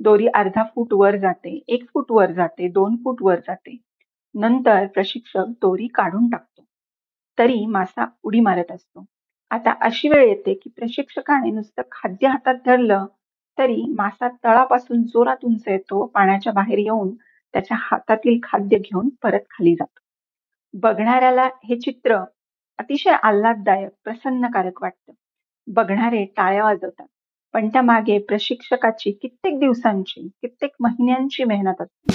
दोरी अर्धा फूट वर जाते एक फूट वर जाते दोन फूट वर जाते. नंतर प्रशिक्षक दोरी काढून टाकतो. तरी मासा उडी मारत असतो. आता अशी वेळ येते की प्रशिक्षकाने नुसतं खाद्य हातात धरलं तरी मासा तळापासून जोरात उंच येतो पाण्याच्या बाहेर येऊन त्याच्या हातातील खाद्य घेऊन परत खाली जातो. बघणाऱ्याला हे चित्र अतिशय आल्हाददायक प्रसन्नकारक वाटतं. बघणारे टाळ्या वाजवतात. पण त्या मागे प्रशिक्षकाची कित्येक दिवसांची कित्येक महिन्यांची मेहनत असते.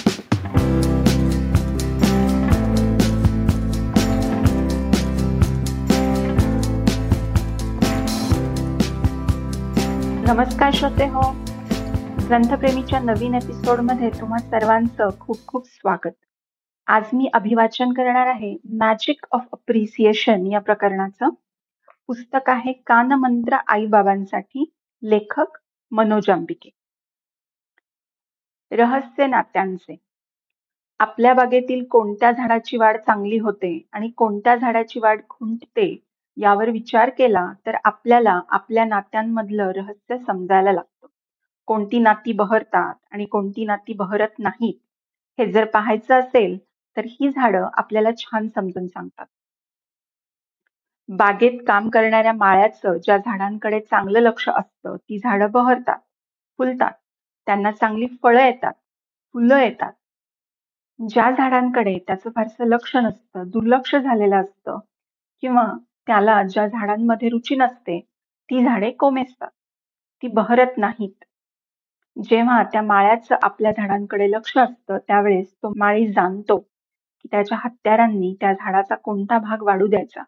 नमस्कार श्रोते हो. ग्रंथप्रेमीच्या नवीन एपिसोडमध्ये तुम्हा सर्वांचं खूप खूप स्वागत. आज मी अभिवाचन करणार आहे मॅजिक ऑफ अप्रिसिएशन या प्रकरणाचं. पुस्तक आहे कानमंत्र आईबाबांसाठी. लेखक मनोज अंबिके. रहस्य नात्यांचे. आपल्या बागेतील कोणत्या झाडाची वाढ चांगली होते आणि कोणत्या झाडाची वाढ खुंटते यावर विचार केला तर आपल्याला आपल्या नात्यांमधलं रहस्य समजायला लागतं. कोणती नाती बहरतात आणि कोणती नाती बहरत नाहीत हे जर पाहायचं असेल तर ही झाडं आपल्याला छान समजून सांगतात. बागेत काम करणाऱ्या माळ्याचं ज्या झाडांकडे चांगलं लक्ष असतं ती झाडं बहरतात फुलतात. त्यांना चांगली फळं येतात फुलं येतात. ज्या झाडांकडे त्याचं फारसं लक्ष नसतं दुर्लक्ष झालेलं असतं किंवा त्याला ज्या झाडांमध्ये रुची नसते ती झाडे कोमेसतात ती बहरत नाहीत. जेव्हा त्या माळ्याचं आपल्या झाडांकडे लक्ष असतं त्यावेळेस तो माळी जाणतो की त्याच्या हत्यारांनी त्या झाडाचा कोणता भाग वाढू द्यायचा.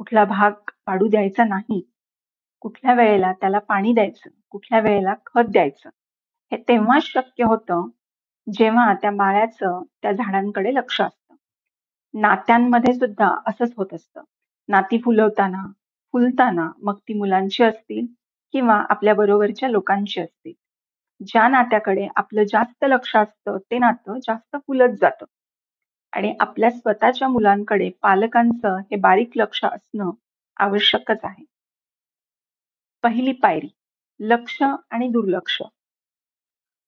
कुठला भाग पाडू द्यायचा नाही. कुठल्या वेळेला त्याला पाणी द्यायचं कुठल्या वेळेला खत द्यायचं हे तेव्हाच शक्य होतं जेव्हा त्या माळ्याचं त्या झाडांकडे लक्ष असतं. नात्यांमध्ये सुद्धा असंच होत असतं. नाती फुलवताना फुलताना मग ती मुलांची असतील किंवा आपल्या बरोबरच्या लोकांची असतील. ज्या नात्याकडे आपलं जास्त लक्ष असतं ते नातं जास्त फुलत जातं. आणि आपल्या स्वतःच्या मुलांकडे पालकांचं हे बारीक लक्ष असणं आवश्यकच आहे. पहिली पायरी लक्ष आणि दुर्लक्ष.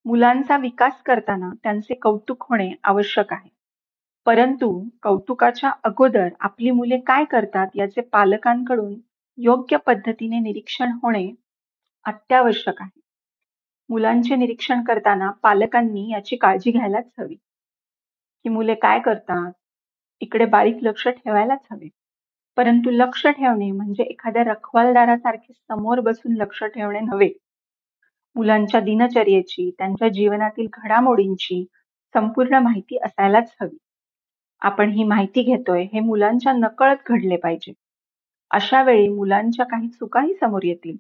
मुलांचा विकास करताना त्यांचे कौतुक होणे आवश्यक आहे. परंतु कौतुकाच्या अगोदर आपली मुले काय करतात याचे पालकांकडून योग्य पद्धतीने निरीक्षण होणे अत्यावश्यक आहे. मुलांचे निरीक्षण करताना पालकांनी याची काळजी घ्यायलाच हवी. की मुले काय करतात? इकडे बारीक लक्ष ठेवायलाच हवे. परंतु लक्ष ठेवणे म्हणजे एखाद्या रखवालदारासारखे समोर बसून लक्ष ठेवणे नव्हे. मुलांच्या दिनचर्येची त्यांच्या जीवनातील घडामोडींची संपूर्ण माहिती असायलाच हवी. आपण ही माहिती घेतोय हे मुलांच्या नकळत घडले पाहिजे. अशा वेळी मुलांच्या काही चुकाही समोर येतील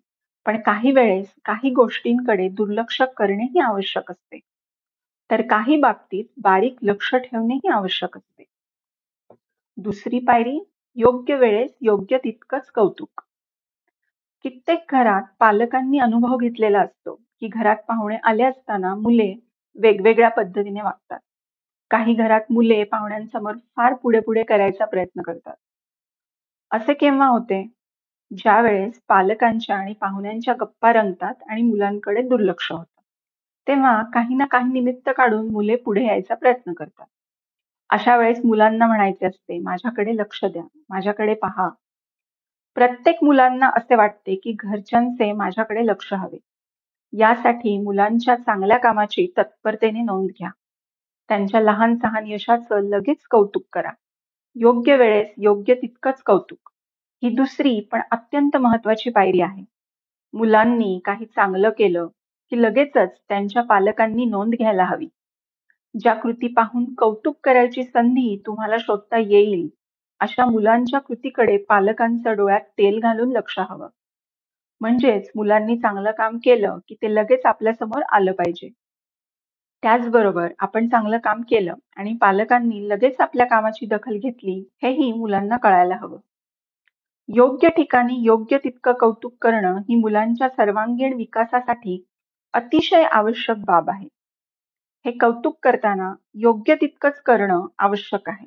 पण काही वेळेस काही गोष्टींकडे दुर्लक्ष करणेही आवश्यक असते. तर काही बाबतीत बारीक लक्ष ठेवणेही आवश्यक असते. दुसरी पायरी योग्य वेळेस योग्य तितकंच कौतुक. कित्येक घरात पालकांनी अनुभव घेतलेला असतो की घरात पाहुणे आले असताना मुले वेगवेगळ्या पद्धतीने वागतात. काही घरात मुले पाहुण्यांसमोर फार पुढे पुढे करायचा प्रयत्न करतात. असे केव्हा होते? ज्या वेळेस पालकांच्या आणि पाहुण्यांच्या गप्पा रंगतात आणि मुलांकडे दुर्लक्ष होते. तेव्हा काही ना काही निमित्त काढून मुले पुढे यायचा प्रयत्न करतात. अशा वेळेस मुलांना म्हणायचे असते माझ्याकडे लक्ष द्या माझ्याकडे पहा. प्रत्येक मुलांना असे वाटते की घरच्यांचे माझ्याकडे लक्ष हवे. यासाठी मुलांच्या चांगल्या कामाची तत्परतेने नोंद घ्या. त्यांच्या लहान सहान यशाचं लगेच कौतुक करा. योग्य वेळेस योग्य तितकंच कौतुक. ही दुसरी पण अत्यंत महत्वाची पायरी आहे. मुलांनी काही चांगलं केलं की लगेचच त्यांच्या पालकांनी नोंद घ्यायला हवी. ज्या कृती पाहून कौतुक करायची संधी तुम्हाला शोधता येईल अशा मुलांच्या कृतीकडे पालकांचं डोळ्यात तेल घालून लक्ष हवं. म्हणजेच मुलांनी चांगलं काम केलं की ते लगेच आपल्यासमोर आलं पाहिजे. त्याचबरोबर आपण चांगलं काम केलं आणि पालकांनी लगेच आपल्या कामाची दखल घेतली हेही मुलांना कळायला हवं. योग्य ठिकाणी योग्य तितकं कौतुक करणं ही मुलांच्या सर्वांगीण विकासासाठी अतिशय आवश्यक बाब आहे. हे कौतुक करताना योग्य तितकंच करणं आवश्यक आहे.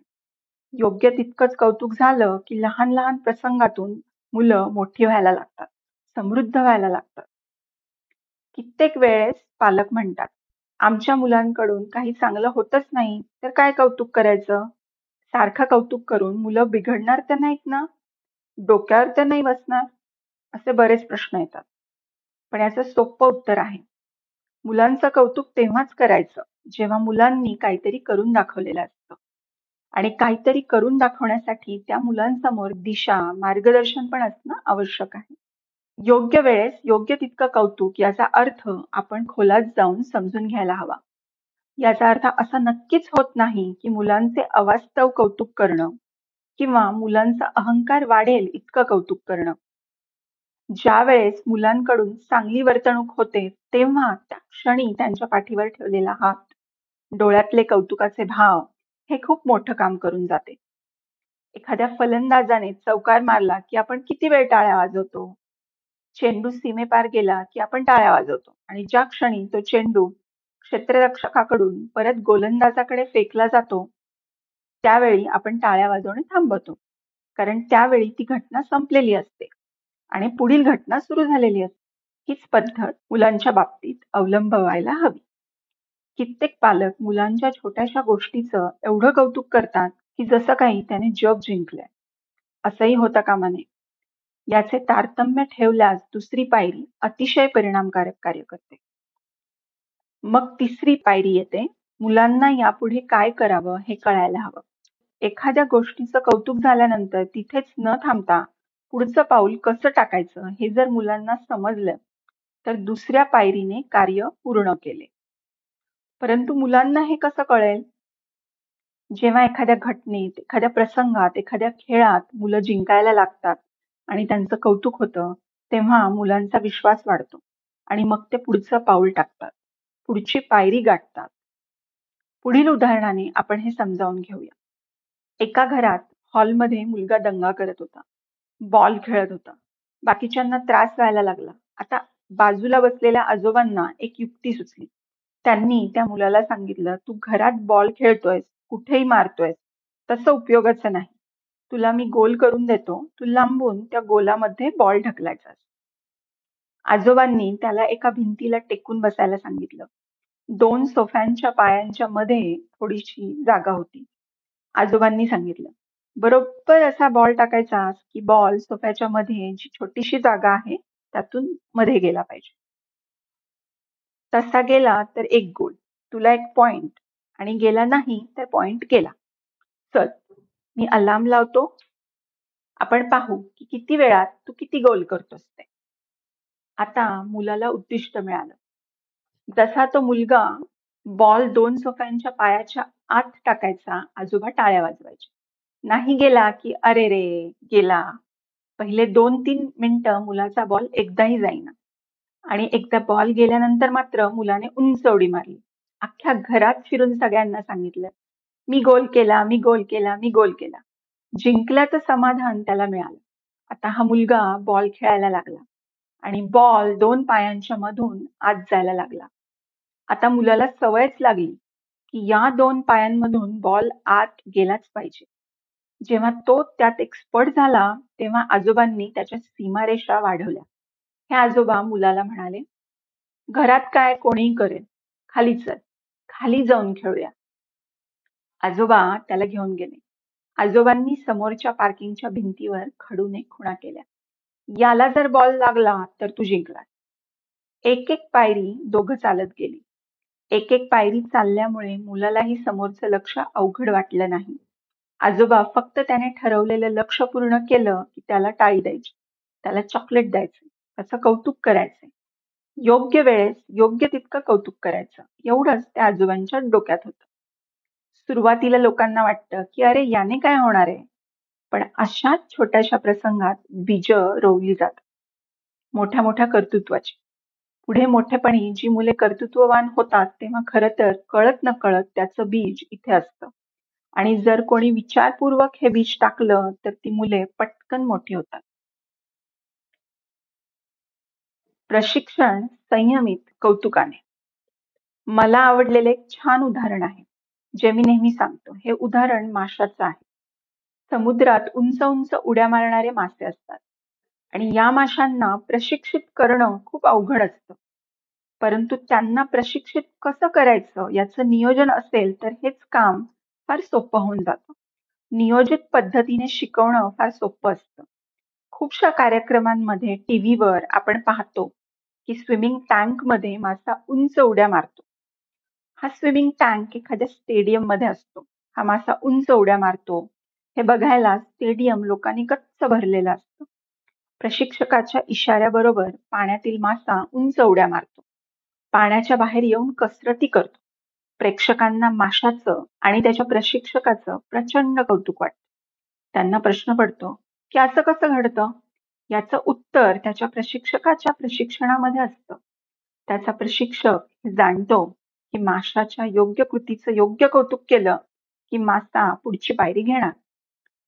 योग्य तितकंच कौतुक झालं की लहान लहान प्रसंगातून मुलं मोठी व्हायला लागतात समृद्ध व्हायला लागतात. कित्येक वेळेस पालक म्हणतात आमच्या मुलांकडून काही चांगलं होतच नाही तर काय कौतुक करायचं? सारखं कौतुक करून मुलं बिघडणार तर नाहीत ना? डोक्यावर तर नाही बसणार? असे बरेच प्रश्न येतात. पण याचं सोपं उत्तर आहे. मुलांचं कौतुक तेव्हाच करायचं जेव्हा मुलांनी काहीतरी करून दाखवलेलं असतं. आणि काहीतरी करून दाखवण्यासाठी त्या मुलांसमोर दिशा मार्गदर्शन पण असणं आवश्यक आहे. योग्य वेळेस योग्य तितकं कौतुक याचा अर्थ आपण खोलात जाऊन समजून घ्यायला हवा. याचा अर्थ असा नक्कीच होत नाही की मुलांचे अवास्तव कौतुक करणं किंवा मुलांचा अहंकार वाढेल इतकं कौतुक करणं. ज्या वेळेस मुलांकडून चांगली वर्तणूक होते तेव्हा त्या क्षणी त्यांच्या पाठीवर ठेवलेला हात डोळ्यातले कौतुकाचे भाव हे खूप मोठं काम करून जाते. एखाद्या फलंदाजाने चौकार मारला की आपण किती वेळ टाळ्या वाजवतो? चेंडू सीमेपार गेला की आपण टाळ्या वाजवतो आणि ज्या क्षणी तो चेंडू क्षेत्ररक्षकाकडून परत गोलंदाजाकडे फेकला जातो त्यावेळी आपण टाळ्या वाजवणे थांबवतो. कारण त्यावेळी ती घटना संपलेली असते. आणि पुढील घटना सुरू झालेली असते. हीच पद्धत मुलांच्या बाबतीत अवलंबवायला हवी. कित्येक पालक मुलांच्या छोट्याशा गोष्टीचं एवढं कौतुक करतात की जसं काही त्याने जग जिंकलंय. असंही होता कामा नये याचे तारतम्य ठेवल्यास दुसरी पायरी अतिशय परिणामकारक कार्य करते. मग तिसरी पायरी येते मुलांना यापुढे काय करावं हे कळायला हवं. एखाद्या गोष्टीचं कौतुक झाल्यानंतर तिथेच न थांबता पुढचं पाऊल कसं टाकायचं हे जर मुलांना समजलं तर दुसऱ्या पायरीने कार्य पूर्ण केले. परंतु मुलांना हे कसं कळेल? जेव्हा एखाद्या घटनेत एखाद्या प्रसंगात एखाद्या खेळात मुलं जिंकायला लागतात आणि त्यांचं कौतुक होतं तेव्हा मुलांचा विश्वास वाढतो आणि मग ते पुढचं पाऊल टाकतात पुढची पायरी गाठतात. पुढील उदाहरणाने आपण हे समजावून घेऊया. एका घरात हॉलमध्ये मुलगा दंगा करत होता. बॉल खेळत होता. बाकीच्यांना त्रास व्हायला लागला. आता बाजूला बसलेल्या आजोबांना एक युक्ती सुचली. त्यांनी त्या मुलाला सांगितलं तू घरात बॉल खेळतोयस कुठेही मारतोयस तसं उपयोगाचं नाही. तुला मी गोल करून देतो तू लांबून त्या गोलामध्ये बॉल ढकलायचा. आजोबांनी त्याला एका भिंतीला टेकून बसायला सांगितलं. दोन सोफ्यांच्या पायांच्या मध्ये थोडीशी जागा होती. आजोबांनी सांगितलं बरोबर असा बॉल टाकायचा की बॉल सोफ्याच्या मध्ये जी छोटीशी जागा आहे त्यातून मध्ये गेला पाहिजे. तसा गेला तर एक गोल तुला एक पॉइंट आणि गेला नाही तर पॉइंट गेला. चल मी अलार्म लावतो. आपण पाहू की किती वेळात तू किती गोल करतोस ते. आता मुलाला उद्दिष्ट मिळालं. जसा तो मुलगा बॉल दोन सोफ्यांच्या पायाच्या आत टाकायचा आजोबा टाळ्या वाजवायचे. नाही गेला की अरे रे गेला. पहिले दोन तीन मिनिटं मुलाचा बॉल एकदाही जाईना. आणि एकदा बॉल गेल्यानंतर मात्र मुलाने उंच उडी मारली. अख्ख्या घरात फिरून सगळ्यांना सांगितलं. मी गोल केला मी गोल केला मी गोल केला. जिंकल्याचं समाधान त्याला मिळालं. आता हा मुलगा बॉल खेळायला लागला. आणि बॉल दोन पायांच्या मधून आत जायला लागला. आता मुलाला सवयच लागली की या दोन पायांमधून बॉल आत गेलाच पाहिजे. जेव्हा तो त्यात एक्सपर्ट झाला तेव्हा आजोबांनी त्याच्या सीमारेषा वाढवल्या. हे आजोबा मुलाला म्हणाले घरात काय कोणीही करेल खाली चल खाली जाऊन खेळूया. आजोबा त्याला घेऊन गेले. आजोबांनी समोरच्या पार्किंगच्या भिंतीवर खडूने खुणा केल्या. याला जर बॉल लागला तर तू जिंकला एक एक पायरी दोघं चालत गेली. एक एक पायरी चालल्यामुळे मुलालाही समोरचं लक्ष अवघड वाटलं नाही. आजोबा फक्त त्याने ठरवलेलं लक्ष पूर्ण केलं की त्याला टाळी द्यायची. त्याला चॉकलेट द्यायचं त्याचं कौतुक करायचं योग्य वेळेस योग्य तितकं कौतुक करायचं. एवढंच त्या आजोबांच्या डोक्यात होतं. सुरुवातीला लोकांना वाटतं की अरे याने काय होणार आहे? पण अशाच छोट्याशा प्रसंगात बीज रोवली जातात. मोठ्या मोठ्या कर्तृत्वाची. पुढे मोठेपणी जी मुले कर्तृत्ववान होतात तेव्हा खरं तर कळत न कळत त्याचं बीज इथे असतं. आणि जर कोणी विचारपूर्वक हे बीज टाकलं तर ती मुले पटकन मोठी होतात. प्रशिक्षण संयमित कौतुकाने. मला आवडलेले एक छान उदाहरण आहे जे मी नेहमी सांगतो. हे उदाहरण माशाचं आहे. समुद्रात उंच उंच उड्या मारणारे मासे असतात. आणि या माशांना प्रशिक्षित करणं खूप अवघड असतं. परंतु त्यांना प्रशिक्षित कसं करायचं याचं नियोजन असेल तर हेच काम फार सोपं होऊन जातं. नियोजित पद्धतीने शिकवणं फार सोपं असतं. खूपशा कार्यक्रमांमध्ये टीव्हीवर आपण पाहतो की स्विमिंग टँकमध्ये मासा उंच उड्या मारतो. हा स्विमिंग टँक एखाद्या स्टेडियममध्ये असतो. हा मासा उंच उड्या मारतो. हे बघायला स्टेडियम लोकांनी गच्च भरलेलं असतं. प्रशिक्षकाच्या इशाऱ्याबरोबर पाण्यातील मासा उंच उड्या मारतो. पाण्याच्या बाहेर येऊन कसरती करतो. प्रेक्षकांना माशाचं आणि त्याच्या प्रशिक्षकाचं प्रचंड कौतुक वाटतं. त्यांना प्रश्न पडतो की असं कसं घडतं? याचं उत्तर त्याच्या प्रशिक्षकाच्या प्रशिक्षणामध्ये असतं. त्याचा प्रशिक्षक जाणतो की माशाच्या योग्य कृतीचं योग्य कौतुक केलं की मासा पुढची पायरी घेणार.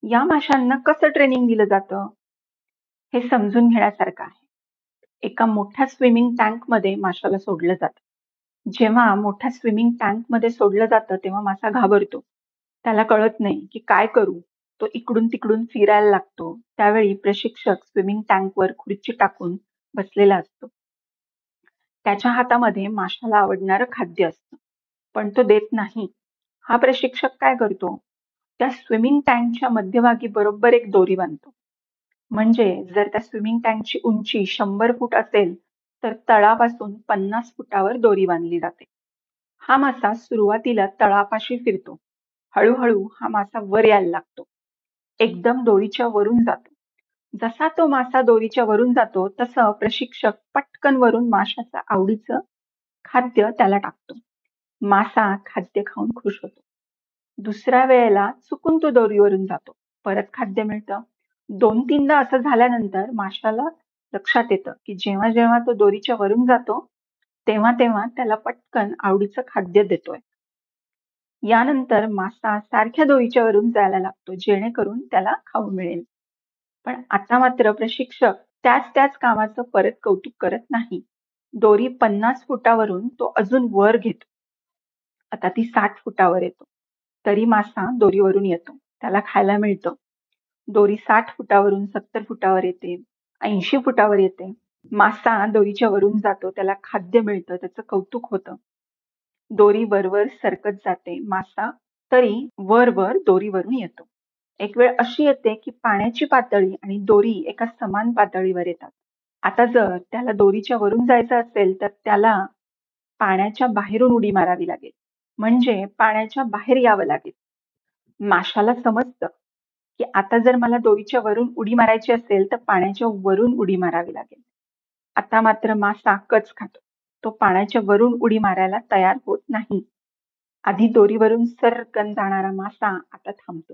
या माशांना कसं ट्रेनिंग दिलं जातं? हे समजून घेण्यासारखं आहे. एका मोठ्या स्विमिंग टँकमध्ये माशाला सोडलं जातं. जेव्हा मोठ्या स्विमिंग टँकमध्ये सोडलं जातं तेव्हा मासा घाबरतो. त्याला कळत नाही की काय करू. तो इकडून तिकडून फिरायला लागतो. त्यावेळी प्रशिक्षक स्विमिंग टँकवर खुर्ची टाकून बसलेला असतो. त्याच्या हातामध्ये माशाला आवडणारं खाद्य असतं. पण तो देत नाही. हा प्रशिक्षक काय करतो? त्या स्विमिंग टँकच्या मध्यभागी बरोबर एक दोरी बांधतो. म्हणजे जर त्या स्विमिंग टँकची उंची शंभर फूट असेल तर तळापासून पन्नास फुटावर दोरी बांधली जाते. हा मासा सुरुवातीला तळापाशी फिरतो. हळूहळू हा मासा वर यायला लागतो. एकदम दोरीच्या वरून जातो. जसा तो मासा दोरीच्या वरून जातो तसं प्रशिक्षक पटकन वरून माशाचं आवडीचं खाद्य त्याला टाकतो. मासा खाद्य खाऊन खुश होतो. दुसऱ्या वेळेला चुकून तो दोरीवरून जातो. परत खाद्य मिळतं. दोन तीनदा असं झाल्यानंतर माशाला लक्षात येतं की जेव्हा जेव्हा तो दोरीच्या वरून जातो तेव्हा तेव्हा त्याला पटकन आवडीचं खाद्य देतोय. यानंतर मासा सारख्या दोरीच्या वरून जायला लागतो जेणेकरून त्याला खाऊ मिळेल. पण आता मात्र प्रशिक्षक त्याच त्याच कामाचं परत कौतुक करत नाही. दोरी पन्नास फुटावरून तो अजून वर घेतो. आता ती साठ फुटावर येतो. तरी मासा दोरीवरून येतो. त्याला खायला मिळतं. दोरी साठ फुटावरून सत्तर फुटावर येते. ऐंशी फुटावर येते. मासा दोरीच्या वरून जातो. त्याला खाद्य मिळतं. त्याचं कौतुक होतं. दोरी वरवर सरकत जाते. मासा तरी वर वर दोरीवरून येतो. एक वेळ अशी येते की पाण्याची पातळी आणि दोरी एका समान पातळीवर येतात. आता जर त्याला दोरीच्या वरून जायचं असेल तर त्याला पाण्याच्या बाहेरून उडी मारावी लागेल. म्हणजे पाण्याच्या बाहेर यावं लागेल. माशाला समजतं की आता जर मला दोरीच्या वरून उडी मारायची असेल तर पाण्याच्या वरून उडी मारावी लागेल. आता मात्र मासा कच खातो. तो पाण्याच्या वरून उडी मारायला तयार होत नाही. आधी दोरीवरून सरकन जाणारा मासा आता थांबतो.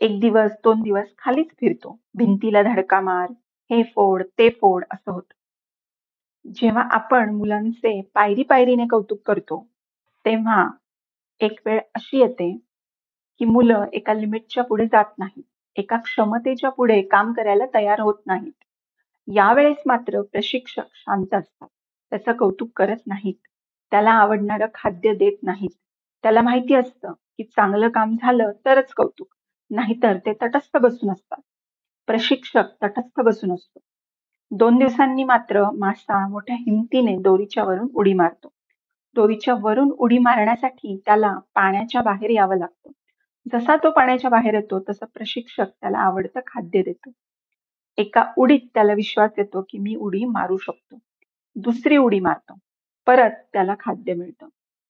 एक दिवस दोन दिवस खालीच फिरतो. भिंतीला धडका मार, हे फोड, ते फोड असं होतं. जेव्हा आपण मुलांचे पायरी पायरीने कौतुक करतो तेव्हा एक वेळ अशी येते की मुलं एका लिमिटच्या पुढे जात नाहीत. एका क्षमतेच्या पुढे काम करायला तयार होत नाहीत. यावेळेस मात्र प्रशिक्षक शांत असतात. त्याचं कौतुक करत नाहीत. त्याला आवडणारं खाद्य देत नाहीत. त्याला माहिती असतं की चांगलं काम झालं तरच कौतुक. नाहीतर ते तटस्थ बसून असतात. प्रशिक्षक तटस्थ बसून असतो. दोन दिवसांनी मात्र मासा मोठ्या हिमतीने दोरीच्या वरून उडी मारतो. दोरीच्या वरून उडी मारण्यासाठी त्याला पाण्याच्या बाहेर यावं लागतं. जसा तो पाण्याच्या बाहेर येतो तसं प्रशिक्षक त्याला आवडतं खाद्य देतो. एका उडीत त्याला विश्वास येतो की मी उडी मारू शकतो. दुसरी उडी मारतो. परत त्याला खाद्य मिळतं.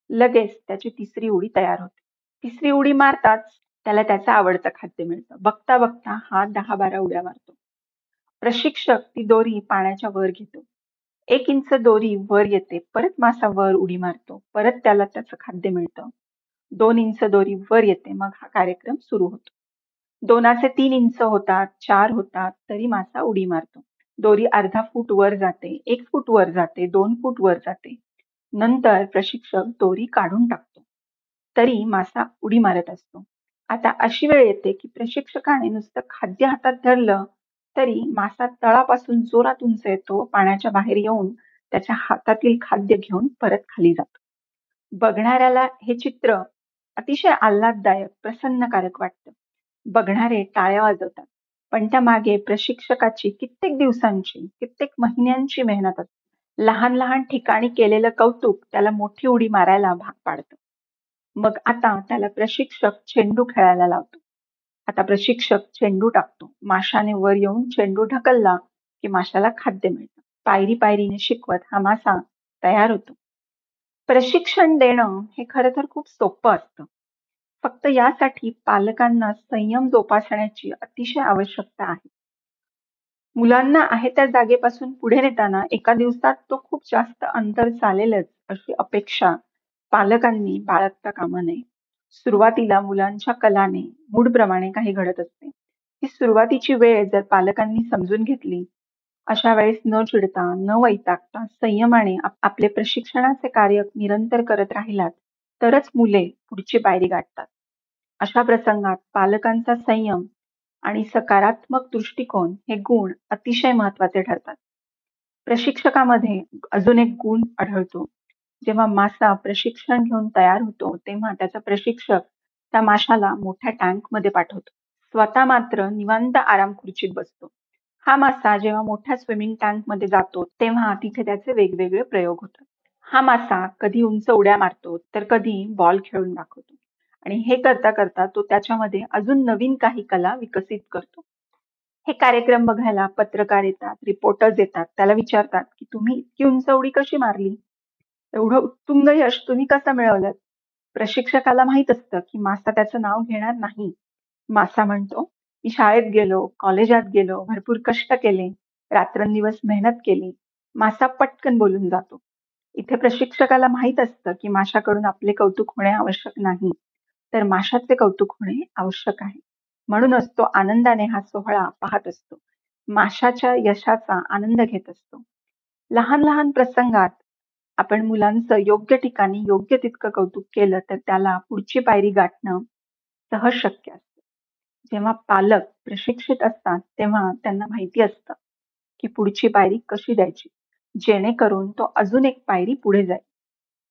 लगेच त्याची तिसरी उडी तयार होते. तिसरी उडी मारताच त्याला त्याचं आवडतं खाद्य मिळतं. बघता बघता हा दहा बारा उड्या मारतो. प्रशिक्षक ती दोरी पाण्याच्या वर घेतो. एक इंच दोरी वर येते. परत मासा वर उडी मारतो. परत त्याला त्याचं खाद्य मिळतं. दोन इंच दोरी वर येते. मग हा कार्यक्रम सुरू होतो. दोनाचे तीन इंच होतात, चार होतात तरी मासा उडी मारतो. दोरी अर्धा फूट वर जाते, एक फूट वर जाते, दोन फूट वर जाते. नंतर प्रशिक्षक दोरी काढून टाकतो. तरी मासा उडी मारत असतो. आता अशी वेळ येते की प्रशिक्षकाने नुसतं खाद्य हातात धरलं तरी मासा तळापासून जोरात उंच येतो. पाण्याच्या बाहेर येऊन त्याच्या हातातील खाद्य घेऊन परत खाली जातो. बघणाऱ्याला हे चित्र अतिशय आल्हाददायक, प्रसन्नकारक वाटतं. बघणारे टाळ्या वाजवतात. पण त्या मागे प्रशिक्षकाची कित्येक दिवसांची, कित्येक महिन्यांची मेहनत असते. लहान लहान ठिकाणी केलेलं कौतुक त्याला मोठी उडी मारायला भाग पाडतं. मग आता त्याला प्रशिक्षक चेंडू खेळायला लावतो. आता प्रशिक्षक चेंडू टाकतो. माशाने वर येऊन चेंडू ढकलला की माशाला खाद्य मिळतं. पायरी पायरीने शिकवत हा मासा तयार होतो. प्रशिक्षण देणं हे खरं तर खूप सोपं असतं. फक्त यासाठी पालकांना संयम जोपासण्याची अतिशय आवश्यकता आहे. मुलांना आहे त्या जागेपासून पुढे नेताना एका दिवसात तो खूप जास्त अंतर चालेलच अशी अपेक्षा पालकांनी बाळगता कामा नये. सुरुवातीला मुलांच्या कलाने, मूडप्रमाणे काही घडत असते. ही सुरुवातीची वेळ जर पालकांनी समजून घेतली, अशा वेळेस न चिडता, न वैतागता संयमाने आपले प्रशिक्षणाचे कार्य निरंतर करत राहिलात, तरच मुले पुढची पायरी गाठतात. अशा प्रसंगात पालकांचा संयम आणि सकारात्मक दृष्टिकोन हे गुण अतिशय महत्त्वाचे ठरतात. प्रशिक्षकामध्ये अजून एक गुण आढळतो. जेव्हा मासा प्रशिक्षण घेऊन तयार होतो, तेव्हा त्याचा प्रशिक्षक त्या माशाला मोठ्या टँकमध्ये पाठवतो. स्वतः मात्र निवांत आराम खुर्चीत बसतो. हा मासा जेव्हा मोठ्या स्विमिंग टँकमध्ये जातो, तेव्हा तिथे त्याचे वेगवेगळे प्रयोग होतात. हा मासा कधी उंच उड्या मारतो, तर कधी बॉल खेळून दाखवतो. आणि हे करता करता तो त्याच्यामध्ये अजून नवीन काही कला विकसित करतो. हे कार्यक्रम बघायला पत्रकार येतात, रिपोर्टर्स येतात, त्याला विचारतात की तुम्ही इतकी उंच उडी कशी मारली? एवढं उत्तुंग यश तुम्ही कसं मिळवलं? प्रशिक्षकाला माहीत असतं की मासा त्याचं नाव घेणार नाही. मासा म्हणतो, मी शाळेत गेलो, कॉलेजात गेलो, भरपूर कष्ट केले, रात्रंदिवस मेहनत केली. मासा पटकन बोलून जातो. इथे प्रशिक्षकाला माहीत असतं की माशाकडून आपले कौतुक होणे आवश्यक नाही. तर माशाचे कौतुक होणे आवश्यक आहे. म्हणूनच तो आनंदाने हा सोहळा पाहत असतो. माशाच्या यशाचा आनंद घेत असतो. लहान लहान प्रसंगात आपण मुलांचं योग्य ठिकाणी योग्य तितकं कौतुक केलं तर त्याला पुढची पायरी गाठणं सहज शक्य असतं. जेव्हा पालक प्रशिक्षित असतात तेव्हा त्यांना माहिती असतं की पुढची पायरी कशी द्यायची जेणेकरून तो अजून एक पायरी पुढे जाईल.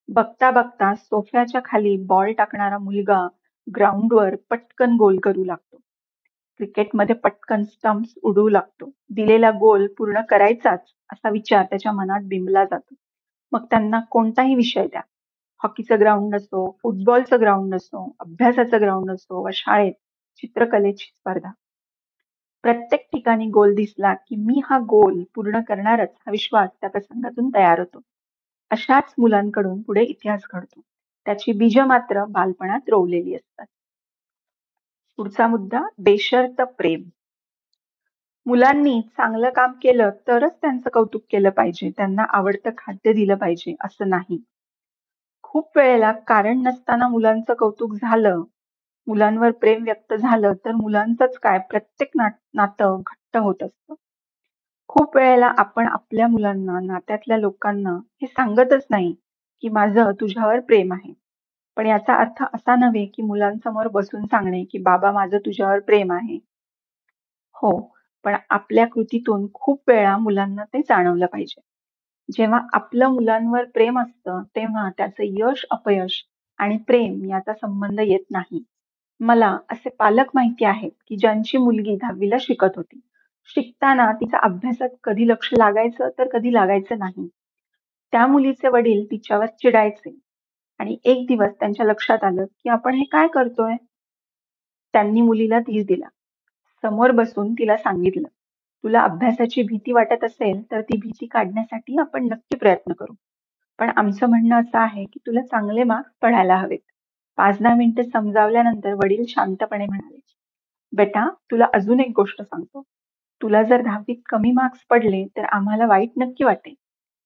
बघता बघता सोफ्याच्या खाली बॉल टाकणारा मुलगा ग्राउंडवर पटकन गोल करू लागतो. क्रिकेटमध्ये पटकन स्टंप्स उडवू लागतो. दिलेला गोल पूर्ण करायचाच असा विचार त्याच्या मनात बिंबला जातो. मग त्यांना कोणताही विषय द्या. हॉकीचं ग्राउंड असो, फुटबॉलचं ग्राउंड असो, अभ्यासाचं ग्राउंड असो व शाळेत चित्रकलेची स्पर्धा. प्रत्येक ठिकाणी गोल दिसला की मी हा गोल पूर्ण करणारच हा विश्वास त्या प्रसंगातून तयार होतो. अशाच मुलांकडून पुढे इतिहास घडतो. त्याची बीज मात्र बालपणात रोवलेली असतात. पुढचा मुद्दा बेशर्त प्रेम. मुलांनी चांगलं काम केलं तरच त्यांचं कौतुक केलं पाहिजे, त्यांना आवडतं खाद्य दिलं पाहिजे असं नाही. खूप वेळेला कारण नसताना मुलांचं कौतुक झालं, मुलांवर प्रेम व्यक्त झालं तर मुलांचंच काय प्रत्येक नातं घट्ट होत असतं. खूप वेळेला आपण आपल्या मुलांना, नात्यातल्या लोकांना हे सांगतच नाही की माझं तुझ्यावर प्रेम आहे. पण याचा अर्थ असा नव्हे की मुलांसमोर बसून सांगणे की बाबा माझं तुझ्यावर प्रेम आहे. हो, पण आपल्या कृतीतून खूप वेळा मुलांना ते जाणवलं पाहिजे. जेव्हा आपलं मुलांवर प्रेम असतं तेव्हा त्याचं यश अपयश आणि प्रेम याचा संबंध येत नाही. मला असे पालक माहिती आहेत की ज्यांची मुलगी दहावीला शिकत होती. शिकताना तिचा अभ्यासात कधी लक्ष लागायचं तर कधी लागायचं नाही. त्या मुलीचे वडील तिच्यावर चिडायचे आणि एक दिवस त्यांच्या लक्षात आलं की आपण हे काय करतोय? त्यांनी मुलीला धीर दिला. समोर बसून तिला सांगितलं, तुला अभ्यासाची भीती वाटत असेल तर ती भीती काढण्यासाठी आपण नक्की प्रयत्न करू. पण आमचं म्हणणं असं आहे की तुला चांगले मार्क्स पडायला हवेत. पाच दहा मिनिटं समजावल्यानंतर वडील शांतपणे म्हणाले, बेटा तुला अजून एक गोष्ट सांगतो. तुला जर दहावीत कमी मार्क्स पडले तर आम्हाला वाईट नक्की वाटेल.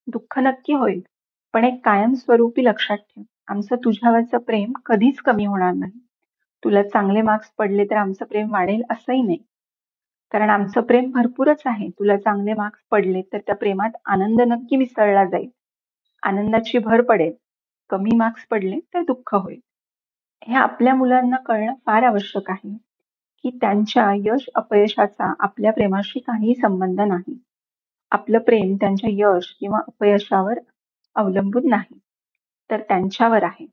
दुःख नक्की होईल. पण एक कायमस्वरूपी लक्षात ठेव, आमचं तुझ्यावरचं प्रेम कधीच कमी होणार नाही. तुला चांगले मार्क्स पडले तर आमचं प्रेम वाढेल असंही नाही. कारण आमचं प्रेम भरपूरच आहे. तुला चांगले मार्क्स पडले तर त्या प्रेमात आनंद नक्की मिसळला जाईल. आनंदाची भर पडेल. कमी मार्क्स पडले तर दुःख होईल. हे आपल्या मुलांना कळणं फार आवश्यक आहे की त्यांच्या यश अपयशाचा आपल्या प्रेमाशी काही संबंध नाही. आपलं प्रेम त्यांच्या यश किंवा अपयशावर अवलंबून नाही, तर त्यांच्यावर आहे.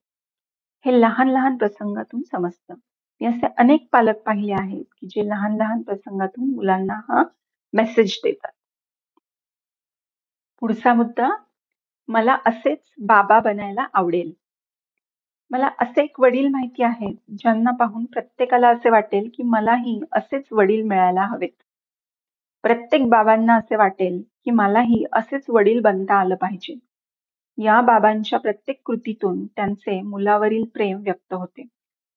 हे लहान लहान प्रसंगातून समजतं. मी असे अनेक पालक पाहिले आहेत की जे लहान लहान प्रसंगातून मुलांना हा मेसेज देतात. पुढचा मुद्दा मला असेच बाबा बनायला आवडेल मला असे एक वडील माहिती आहेत ज्यांना पाहून प्रत्येकाला असे वाटेल की मलाही असेच वडील मिळायला हवेत. प्रत्येक बाबांना असे वाटेल की मलाही असेच वडील बनता आलं पाहिजे. या बाबांच्या प्रत्येक कृतीतून त्यांचे मुलावरील प्रेम व्यक्त होते.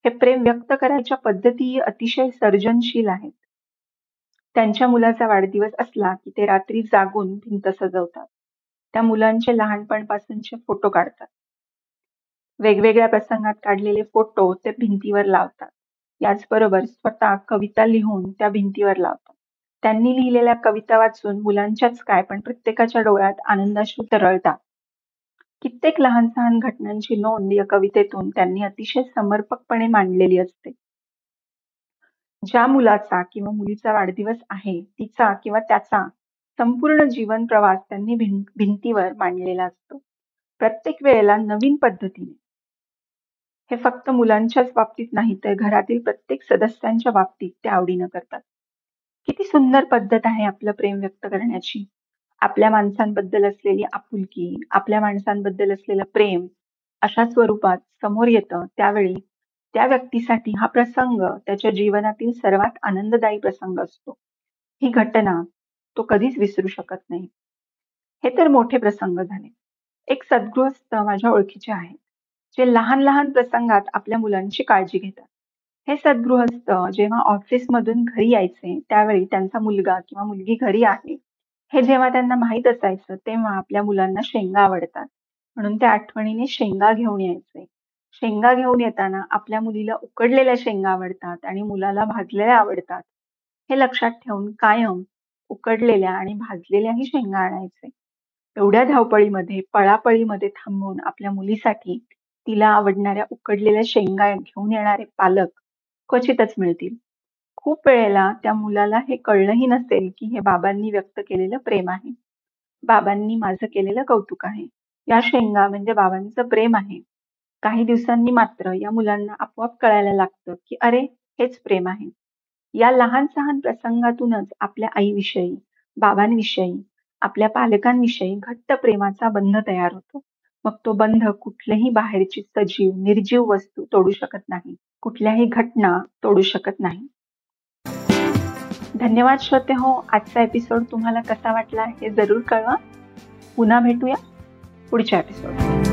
हे प्रेम व्यक्त करायच्या पद्धतीही अतिशय सर्जनशील आहेत. त्यांच्या मुलाचा वाढदिवस असला की ते रात्री जागून भिंत सजवतात. त्या मुलांचे लहानपणापासूनचे फोटो काढतात. वेगवेगळ्या प्रसंगात काढलेले फोटो ते भिंतीवर लावतात. याचबरोबर स्वतः कविता लिहून त्या भिंतीवर लावतात. त्यांनी लिहिलेल्या कविता वाचून मुलांच्याच काय पण प्रत्येकाच्या डोळ्यात आनंदाश्रू तरळतात. कित्येक लहान सहान घटनांची नोंद या कवितेतून त्यांनी अतिशय समर्पकपणे मांडलेली असते. ज्या मुलाचा किंवा मुलीचा वाढदिवस आहे तिचा किंवा त्याचा संपूर्ण जीवन प्रवास त्यांनी भिंतीवर मांडलेला असतो. प्रत्येक वेळेला नवीन पद्धतीने हे फक्त मुलांच्याच बाबतीत नाही तर घरातील प्रत्येक सदस्यांच्या बाबतीत ते आवडीनं करतात. किती सुंदर पद्धत आहे आपलं प्रेम व्यक्त करण्याची. आपल्या माणसांबद्दल असलेली आपुलकी आपल्या माणसांबद्दल असलेलं प्रेम अशा स्वरूपात समोर येतं त्यावेळी त्या व्यक्तीसाठी हा प्रसंग त्याच्या जीवनातील सर्वात आनंददायी प्रसंग असतो. ही घटना तो कधीच विसरू शकत नाही. हे तर मोठे प्रसंग झाले. एक सद्गृहस्थ माझ्या ओळखीचे आहेत. जे लहान लहान प्रसंगात आपल्या मुलांची काळजी घेतात. हे सद्गृहस्थ जेव्हा ऑफिस मधून घरी यायचे त्यावेळी त्यांचा मुलगा किंवा मुलगी घरी आहे हे जेव्हा त्यांना माहीत असायचं तेव्हा आपल्या मुलांना शेंगा आवडतात. म्हणून त्या आठवणीने शेंगा घेऊन यायचे. शेंगा घेऊन येताना आपल्या मुलीला उकडलेल्या शेंगा आवडतात आणि मुलाला भाजलेल्या आवडतात. हे लक्षात ठेवून कायम उकडलेल्या आणि भाजलेल्याही शेंगा आणायचे. एवढ्या धावपळीमध्ये पळापळीमध्ये थांबून आपल्या मुलीसाठी तिला आवडणाऱ्या उकडलेल्या शेंगा घेऊन येणारे पालक क्वचितच मिळतील. खूप वेळेला त्या मुलाला हे कळलंही नसेल की हे बाबांनी व्यक्त केलेलं प्रेम आहे. बाबांनी माझं केलेलं कौतुक आहे. या शेंगा म्हणजे बाबांचं प्रेम आहे. काही दिवसांनी मात्र या मुलांना आपोआप कळायला लागतं की अरे हेच प्रेम आहे. या लहान सहान प्रसंगातूनच आपल्या आईविषयी बाबांविषयी आपल्या पालकांविषयी घट्ट प्रेमाचा बंध तयार होतो. मग तो बंध कुठलीही बाहेरची सजीव निर्जीव वस्तू तोडू शकत नाही. कुठल्याही घटना तोडू शकत नाही. धन्यवाद श्रोते हो आजचा एपिसोड तुम्हाला कसा वाटला हे जरूर कळवा. पुन्हा भेटूया पुढच्या एपिसोड